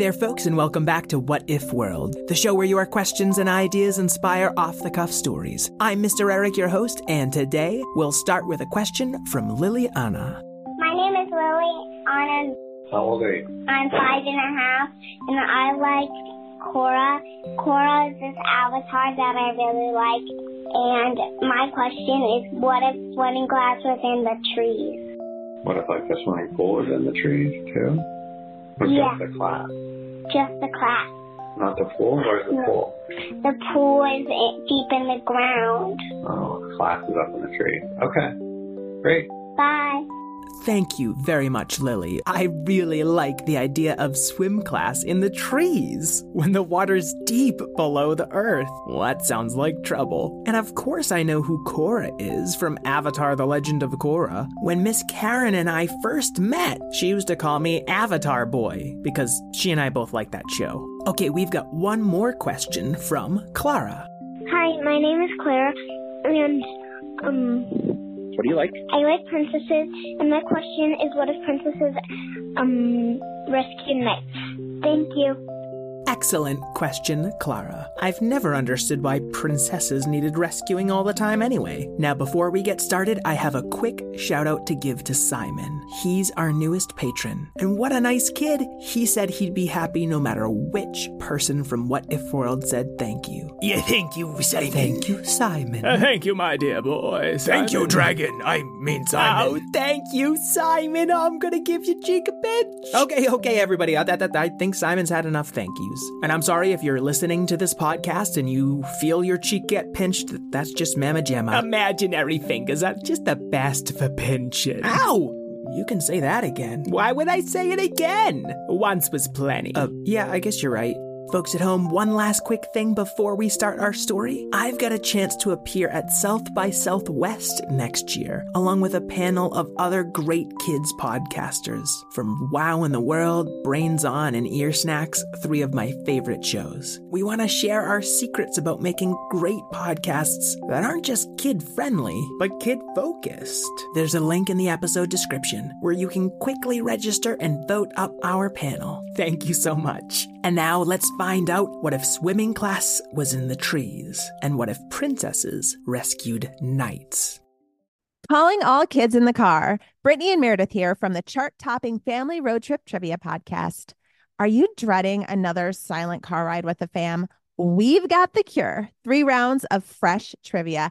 There, folks, and welcome back to What If World, the show where your questions and ideas inspire off the cuff stories. I'm Mr. Eric, your host, and today we'll start with a question from Liliana. My name is Lily Anna. How old are you? I'm five and a half, and I like Korra. Korra is this avatar that I really like. And my question is, what if swimming class was in the trees? What if like the swimming pool was in the trees too? Or Yeah. just the class? Just the class. Not the pool? Where's the No. pool? The pool is deep in the ground. Oh, class is up in the tree. Okay. Great. Bye. Thank you very much, Lily. I really like the idea of swim class in the trees when the water's deep below the earth. Well, that sounds like trouble. And of course, I know who Korra is from Avatar The Legend of Korra. When Miss Karen and I first met, she used to call me Avatar Boy because she and I both like that show. Okay, we've got one more question from Clara. Hi, my name is Clara, and um, What do you like? I like princesses. And my question is, what if princesses um rescue knights? Thank you. Excellent question, Clara. I've never understood why princesses needed rescuing all the time anyway. Now, before we get started, I have a quick shout out to give to Simon. He's our newest patron. And what a nice kid! He said he'd be happy no matter which person from What If World said thank you. Yeah, thank you, Simon. Thank you, Simon. Uh, thank you, my dear boy. Thank you, Dragon. I mean Simon. Oh, thank you, Simon. I'm gonna give you cheek a pinch. Okay, okay, everybody. I, that, that, I think Simon's had enough thank yous. And I'm sorry if you're listening to this podcast and you feel your cheek get pinched. That's just Mama Gemma. Imaginary fingers are just the best for pinching. Ow! You can say that again. Why would I say it again? Once was plenty. Uh, yeah, I guess you're right. Folks at home, one last quick thing before we start our story. I've got a chance to appear at South by Southwest next year, along with a panel of other great kids podcasters. From Wow in the World, Brains On, and Ear Snacks, three of my favorite shows. We want to share our secrets about making great podcasts that aren't just kid friendly, but kid focused. There's a link in the episode description where you can quickly register and vote up our panel. Thank you so much. And now let's find out what if swimming class was in the trees and what if princesses rescued knights. Calling all kids in the car. Brittany and Meredith here from the chart topping Family Road Trip Trivia Podcast. Are you dreading another silent car ride with the fam? We've got the cure. Three rounds of fresh trivia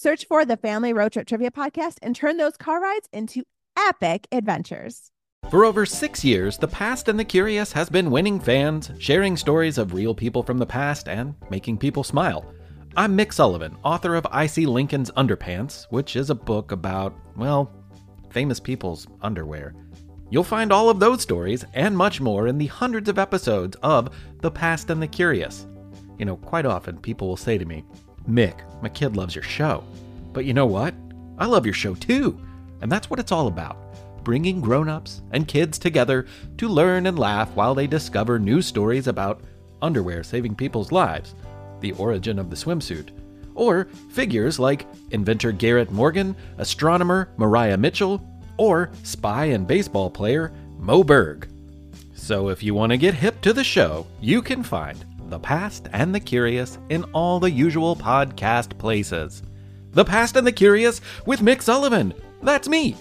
Search for the Family Road Trip Trivia Podcast and turn those car rides into epic adventures. For over six years, The Past and the Curious has been winning fans, sharing stories of real people from the past, and making people smile. I'm Mick Sullivan, author of I See Lincoln's Underpants, which is a book about, well, famous people's underwear. You'll find all of those stories and much more in the hundreds of episodes of The Past and the Curious. You know, quite often people will say to me, Mick, my kid loves your show. But you know what? I love your show too. And that's what it's all about bringing grown ups and kids together to learn and laugh while they discover new stories about underwear saving people's lives, the origin of the swimsuit, or figures like inventor Garrett Morgan, astronomer Maria Mitchell, or spy and baseball player Moe Berg. So if you want to get hip to the show, you can find The Past and the Curious in all the usual podcast places. The Past and the Curious with Mick Sullivan. That's me.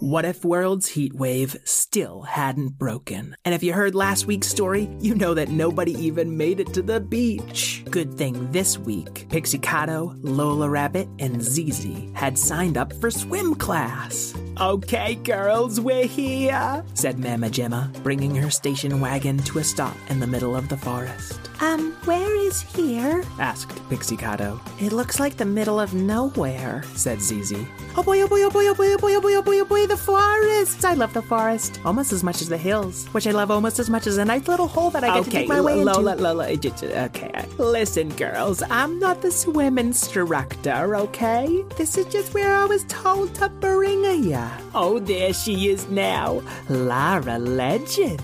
What if World's heat wave still hadn't broken? And if you heard last week's story, you know that nobody even made it to the beach. Good thing this week, Pixie Cato, Lola Rabbit, and Zizi had signed up for swim class. Okay, girls, we're here, said Mama Gemma, bringing her station wagon to a stop in the middle of the forest. Um, where is here? asked Pixie Cato. It looks like the middle of nowhere, said Zizi. Oh boy, oh boy, oh boy, oh boy, oh boy, oh boy, oh boy, oh boy, the forests! I love the forest almost as much as the hills, which I love almost as much as a nice little hole that I get okay, to dig my way Lola, into. Lola, Lola, okay. Listen, girls, I'm not the swim instructor, okay? This is just where I was told to bring ya. Oh, there she is now, Larra Legend.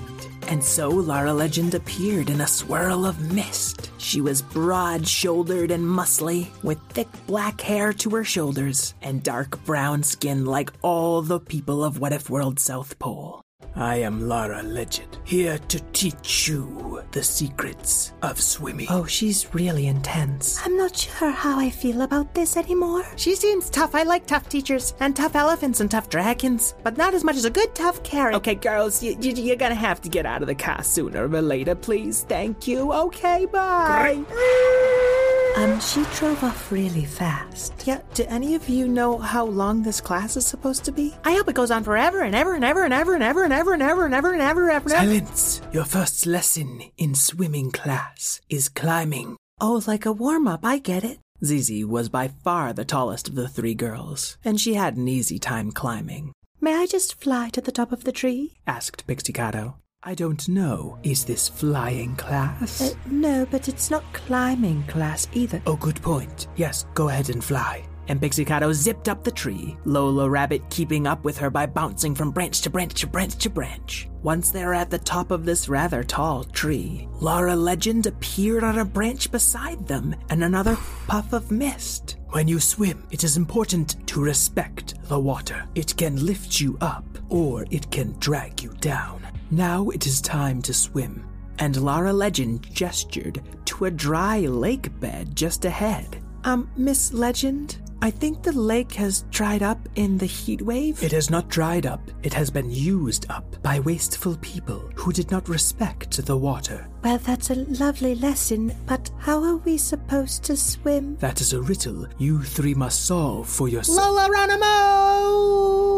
And so Larra Legend appeared in a swirl of mist. She was broad shouldered and muscly, with thick black hair to her shoulders, and dark brown skin like all the people of What If World South Pole. I am Larra Legend, here to teach you the secrets of swimming. Oh, she's really intense. I'm not sure how I feel about this anymore. She seems tough. I like tough teachers, and tough elephants, and tough dragons, but not as much as a good tough carrot. Okay, girls, you, you, you're gonna have to get out of the car sooner or later, please. Thank you. Okay, bye. Um, she drove off really fast. Yeah, do any of you know how long this class is supposed to be? I hope it goes on forever and ever and ever and ever and ever and ever and ever and ever and ever and ever. Silence! Your first lesson in swimming class is climbing. Oh, like a warm up, I get it. Zizi was by far the tallest of the three girls, and she had an easy time climbing. May I just fly to the top of the tree? asked Pixie Pixicado. I don't know. Is this flying class? Uh, no, but it's not climbing class either. Oh, good point. Yes, go ahead and fly. And Pixicado zipped up the tree, Lola Rabbit keeping up with her by bouncing from branch to branch to branch to branch. Once they were at the top of this rather tall tree, Larra Legend appeared on a branch beside them and another puff of mist. When you swim, it is important to respect the water. It can lift you up or it can drag you down. Now it is time to swim. And Larra Legend gestured to a dry lake bed just ahead. Um, Miss Legend, I think the lake has dried up in the heat wave. It has not dried up, it has been used up by wasteful people who did not respect the water. Well, that's a lovely lesson, but how are we supposed to swim? That is a riddle you three must solve for yourself. Lola Ranamo!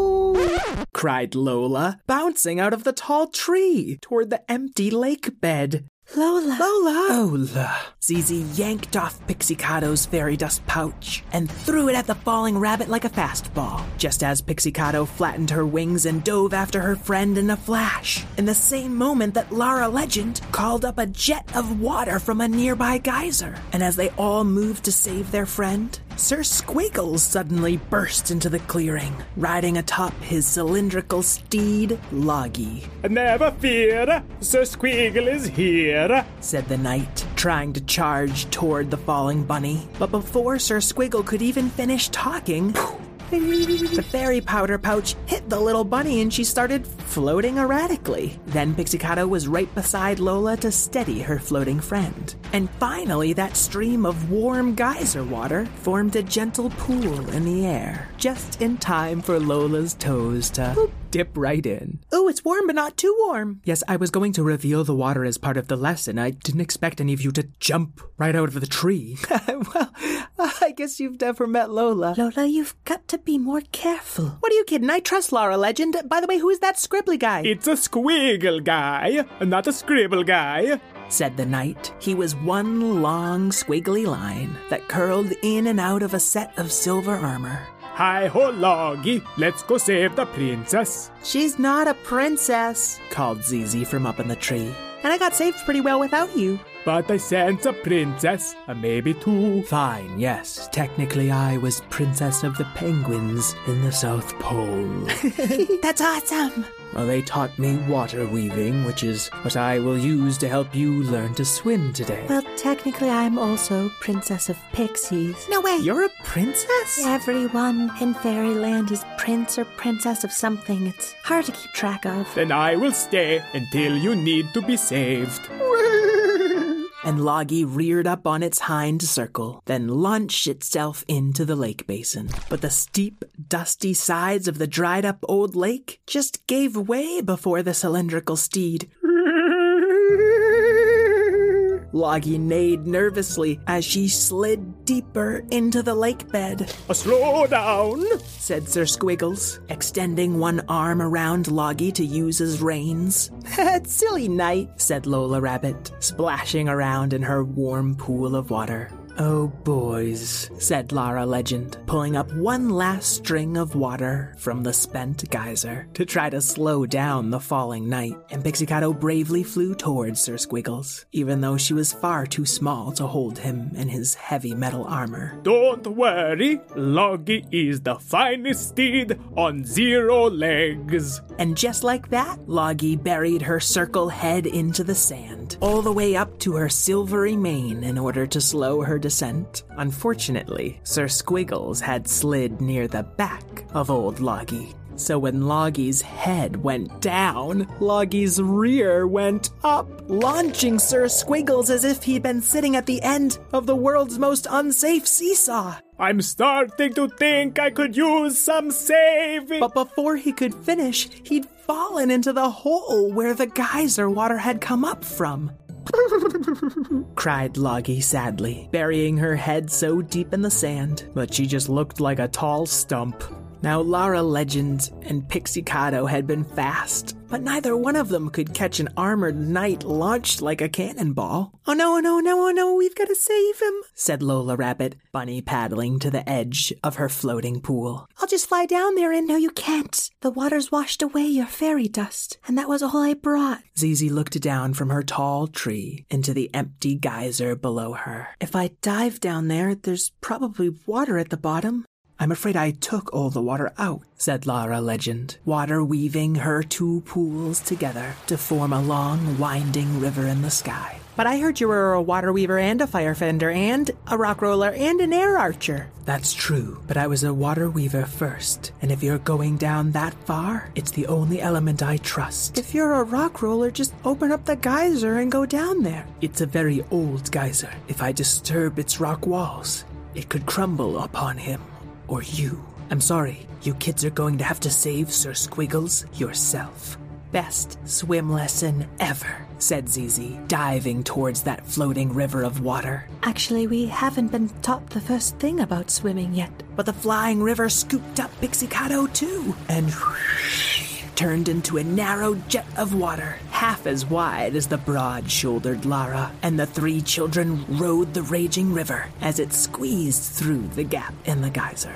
Cried Lola, bouncing out of the tall tree toward the empty lake bed. Lola! Lola! Lola! Zizi yanked off Pixicado's fairy dust pouch and threw it at the falling rabbit like a fastball, just as Pixicado flattened her wings and dove after her friend in a flash, in the same moment that Larra Legend called up a jet of water from a nearby geyser. And as they all moved to save their friend, Sir Squiggles suddenly burst into the clearing, riding atop his cylindrical steed, Loggy. Never fear, Sir Squiggle is here, said the knight, trying to charge toward the falling bunny. But before Sir Squiggle could even finish talking, the fairy powder pouch hit the little bunny and she started floating erratically. Then Pixicado was right beside Lola to steady her floating friend. And finally, that stream of warm geyser water formed a gentle pool in the air, just in time for Lola's toes to boop, dip right in. Oh, it's warm, but not too warm. Yes, I was going to reveal the water as part of the lesson. I didn't expect any of you to jump right out of the tree. well, I guess you've never met Lola. Lola, you've got to be more careful. What are you kidding? I trust Laura Legend. By the way, who is that scribbly guy? It's a squiggle guy, not a scribble guy. Said the knight. He was one long squiggly line that curled in and out of a set of silver armor. Hi ho, Loggy, let's go save the princess. She's not a princess, called Zizi from up in the tree. And I got saved pretty well without you. But I sense a princess, uh, maybe two. Fine, yes. Technically, I was Princess of the Penguins in the South Pole. That's awesome. well, they taught me water weaving, which is what I will use to help you learn to swim today. Well, technically, I'm also Princess of Pixies. No way. You're a princess? Everyone in Fairyland is prince or princess of something. It's hard to keep track of. Then I will stay until you need to be saved. And Loggy reared up on its hind circle, then launched itself into the lake basin. But the steep, dusty sides of the dried up old lake just gave way before the cylindrical steed. Loggy neighed nervously as she slid deeper into the lake bed. Slow down. said Sir Squiggles, extending one arm around Loggy to use as reins. Silly knight, said Lola Rabbit, splashing around in her warm pool of water. Oh, boys, said Larra Legend, pulling up one last string of water from the spent geyser to try to slow down the falling knight. And Pixiecato bravely flew towards Sir Squiggles, even though she was far too small to hold him in his heavy metal armor. Don't worry, Loggy is the finest steed on zero legs. And just like that, Loggy buried her circle head into the sand, all the way up to her silvery mane in order to slow her descent. Unfortunately, Sir Squiggles had slid near the back of old Loggy. So when Loggy's head went down, Loggy's rear went up, launching Sir Squiggles as if he'd been sitting at the end of the world's most unsafe seesaw. I'm starting to think I could use some saving. But before he could finish, he'd fallen into the hole where the geyser water had come up from. cried Loggy sadly, burying her head so deep in the sand that she just looked like a tall stump. Now, Larra Legend and Pixiecato had been fast, but neither one of them could catch an armored knight launched like a cannonball. Oh no, oh no, oh, no, oh no, we've got to save him, said Lola Rabbit, bunny paddling to the edge of her floating pool. I'll just fly down there and no, you can't. The water's washed away your fairy dust, and that was all I brought. Zizi looked down from her tall tree into the empty geyser below her. If I dive down there, there's probably water at the bottom. I'm afraid I took all the water out, said Larra Legend, water weaving her two pools together to form a long, winding river in the sky. But I heard you were a water weaver and a fire fender and a rock roller and an air archer. That's true, but I was a water weaver first. And if you're going down that far, it's the only element I trust. If you're a rock roller, just open up the geyser and go down there. It's a very old geyser. If I disturb its rock walls, it could crumble upon him or you. I'm sorry, you kids are going to have to save Sir Squiggles yourself. Best swim lesson ever, said Zizi, diving towards that floating river of water. Actually, we haven't been taught the first thing about swimming yet. But the flying river scooped up Pixiecato too, and turned into a narrow jet of water, half as wide as the broad shouldered Larra, and the three children rode the raging river as it squeezed through the gap in the geyser.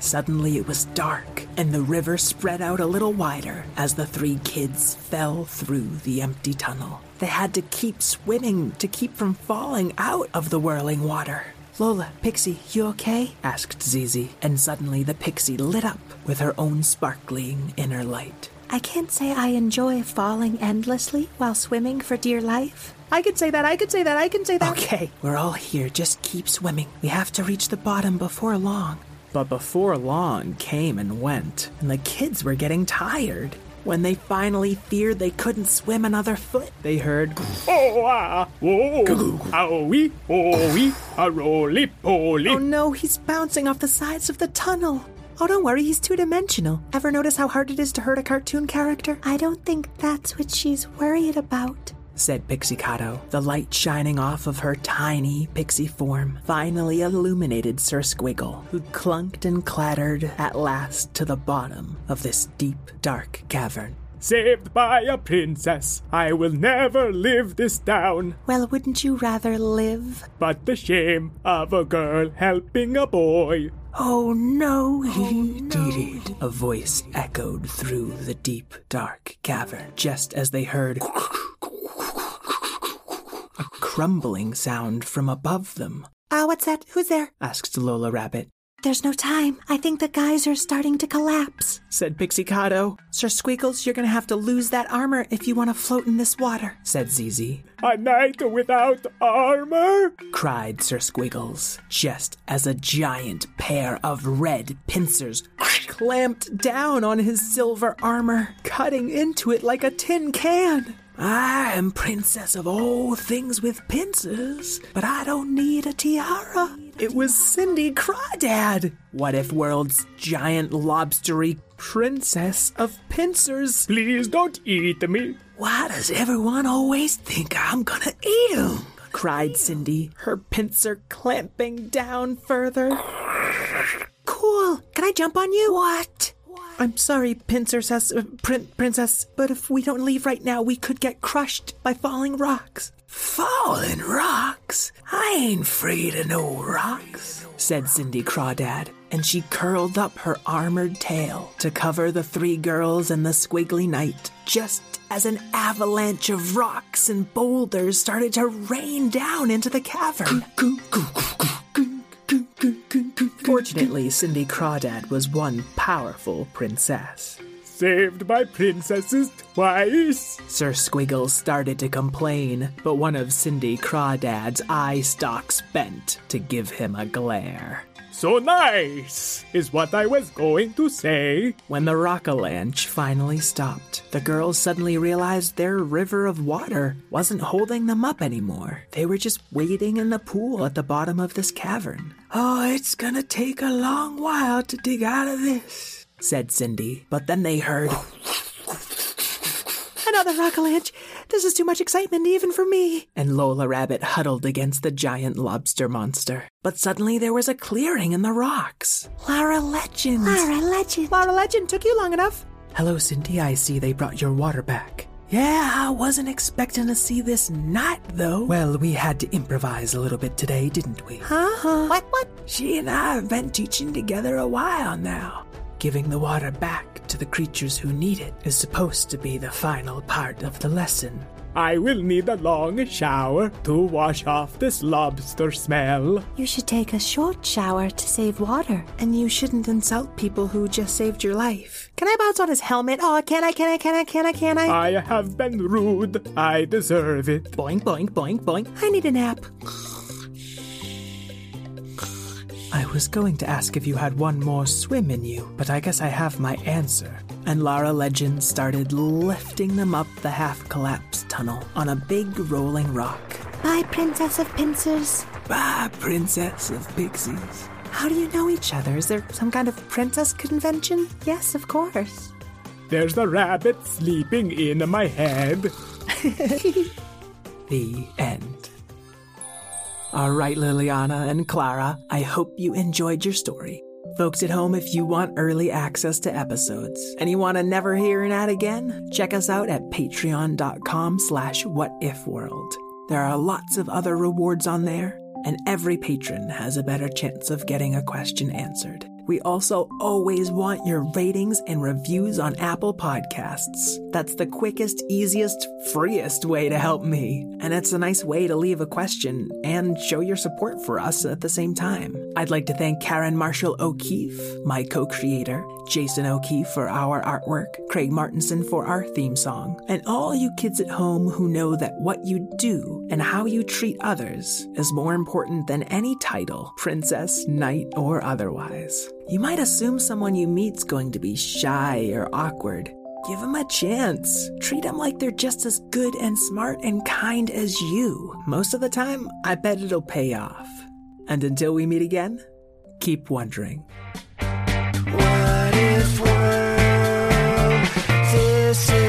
Suddenly it was dark, and the river spread out a little wider as the three kids fell through the empty tunnel. They had to keep swimming to keep from falling out of the whirling water. Lola, Pixie, you okay? asked Zizi, and suddenly the pixie lit up with her own sparkling inner light. I can't say I enjoy falling endlessly while swimming for dear life. I could say that, I could say that, I can say that. Okay, we're all here. Just keep swimming. We have to reach the bottom before long. But before long came and went, and the kids were getting tired. When they finally feared they couldn't swim another foot, they heard Oh, ah, oh, owie, owie, a roly poly. Oh no, he's bouncing off the sides of the tunnel. Oh, don't worry, he's two dimensional. Ever notice how hard it is to hurt a cartoon character? I don't think that's what she's worried about. said Pixiecato, the light shining off of her tiny pixie form, finally illuminated Sir Squiggle, who clunked and clattered at last to the bottom of this deep, dark cavern. Saved by a princess, I will never live this down. Well, wouldn't you rather live? But the shame of a girl helping a boy. Oh no, he did it. A voice echoed through the deep, dark cavern just as they heard a crumbling sound from above them. Ah, what's that? Who's there? asked Lola Rabbit. There's no time. I think the geyser's starting to collapse. Said Pixie Sir Squiggles, you're gonna have to lose that armor if you want to float in this water, said Zizi. A knight without armor? cried Sir Squiggles, just as a giant pair of red pincers clamped down on his silver armor, cutting into it like a tin can. I am princess of all things with pincers, but I don't need a tiara. It was Cindy Crawdad. What if World's giant lobstery princess of pincers? Please don't eat me. Why does everyone always think I'm gonna eat him? cried Cindy, her pincer clamping down further. Cool. Can I jump on you? What? I'm sorry, Princess, uh, prin- Princess, but if we don't leave right now, we could get crushed by falling rocks. Falling rocks? I ain't afraid of no rocks, said Cindy Crawdad, and she curled up her armored tail to cover the three girls and the squiggly knight, just as an avalanche of rocks and boulders started to rain down into the cavern. Fortunately, Cindy Crawdad was one powerful princess. Saved my princesses twice. Sir Squiggles started to complain, but one of Cindy Crawdad's eye stalks bent to give him a glare. So nice, is what I was going to say. When the rockalanche finally stopped, the girls suddenly realized their river of water wasn't holding them up anymore. They were just waiting in the pool at the bottom of this cavern. Oh, it's gonna take a long while to dig out of this, said Cindy. But then they heard. Another rockalanche. This is too much excitement even for me. And Lola Rabbit huddled against the giant lobster monster. But suddenly there was a clearing in the rocks. Larra Legend! Larra Legend. Larra Legend took you long enough. Hello, Cindy. I see they brought your water back. Yeah, I wasn't expecting to see this knight, though. Well, we had to improvise a little bit today, didn't we? Huh? What? What? She and I have been teaching together a while now. Giving the water back to the creatures who need it is supposed to be the final part of the lesson. I will need a long shower to wash off this lobster smell. You should take a short shower to save water. And you shouldn't insult people who just saved your life. Can I bounce on his helmet? Oh, can I, can I, can I, can I, can I? I have been rude. I deserve it. Boink, boink, boink, boink. I need a nap. I was going to ask if you had one more swim in you, but I guess I have my answer. And Larra Legend started lifting them up the half collapsed tunnel on a big rolling rock. Bye, Princess of Pincers. Bye, Princess of Pixies. How do you know each other? Is there some kind of princess convention? Yes, of course. There's a rabbit sleeping in my head. the end. All right, Liliana and Clara, I hope you enjoyed your story. Folks at home, if you want early access to episodes and you want to never hear an ad again, check us out at patreon.com slash whatifworld. There are lots of other rewards on there, and every patron has a better chance of getting a question answered. We also always want your ratings and reviews on Apple Podcasts. That's the quickest, easiest, freest way to help me. And it's a nice way to leave a question and show your support for us at the same time. I'd like to thank Karen Marshall O'Keeffe, my co creator, Jason O'Keefe for our artwork, Craig Martinson for our theme song, and all you kids at home who know that what you do and how you treat others is more important than any title, princess, knight, or otherwise. You might assume someone you meet's going to be shy or awkward. Give them a chance. Treat them like they're just as good and smart and kind as you. Most of the time, I bet it'll pay off. And until we meet again, keep wondering. see.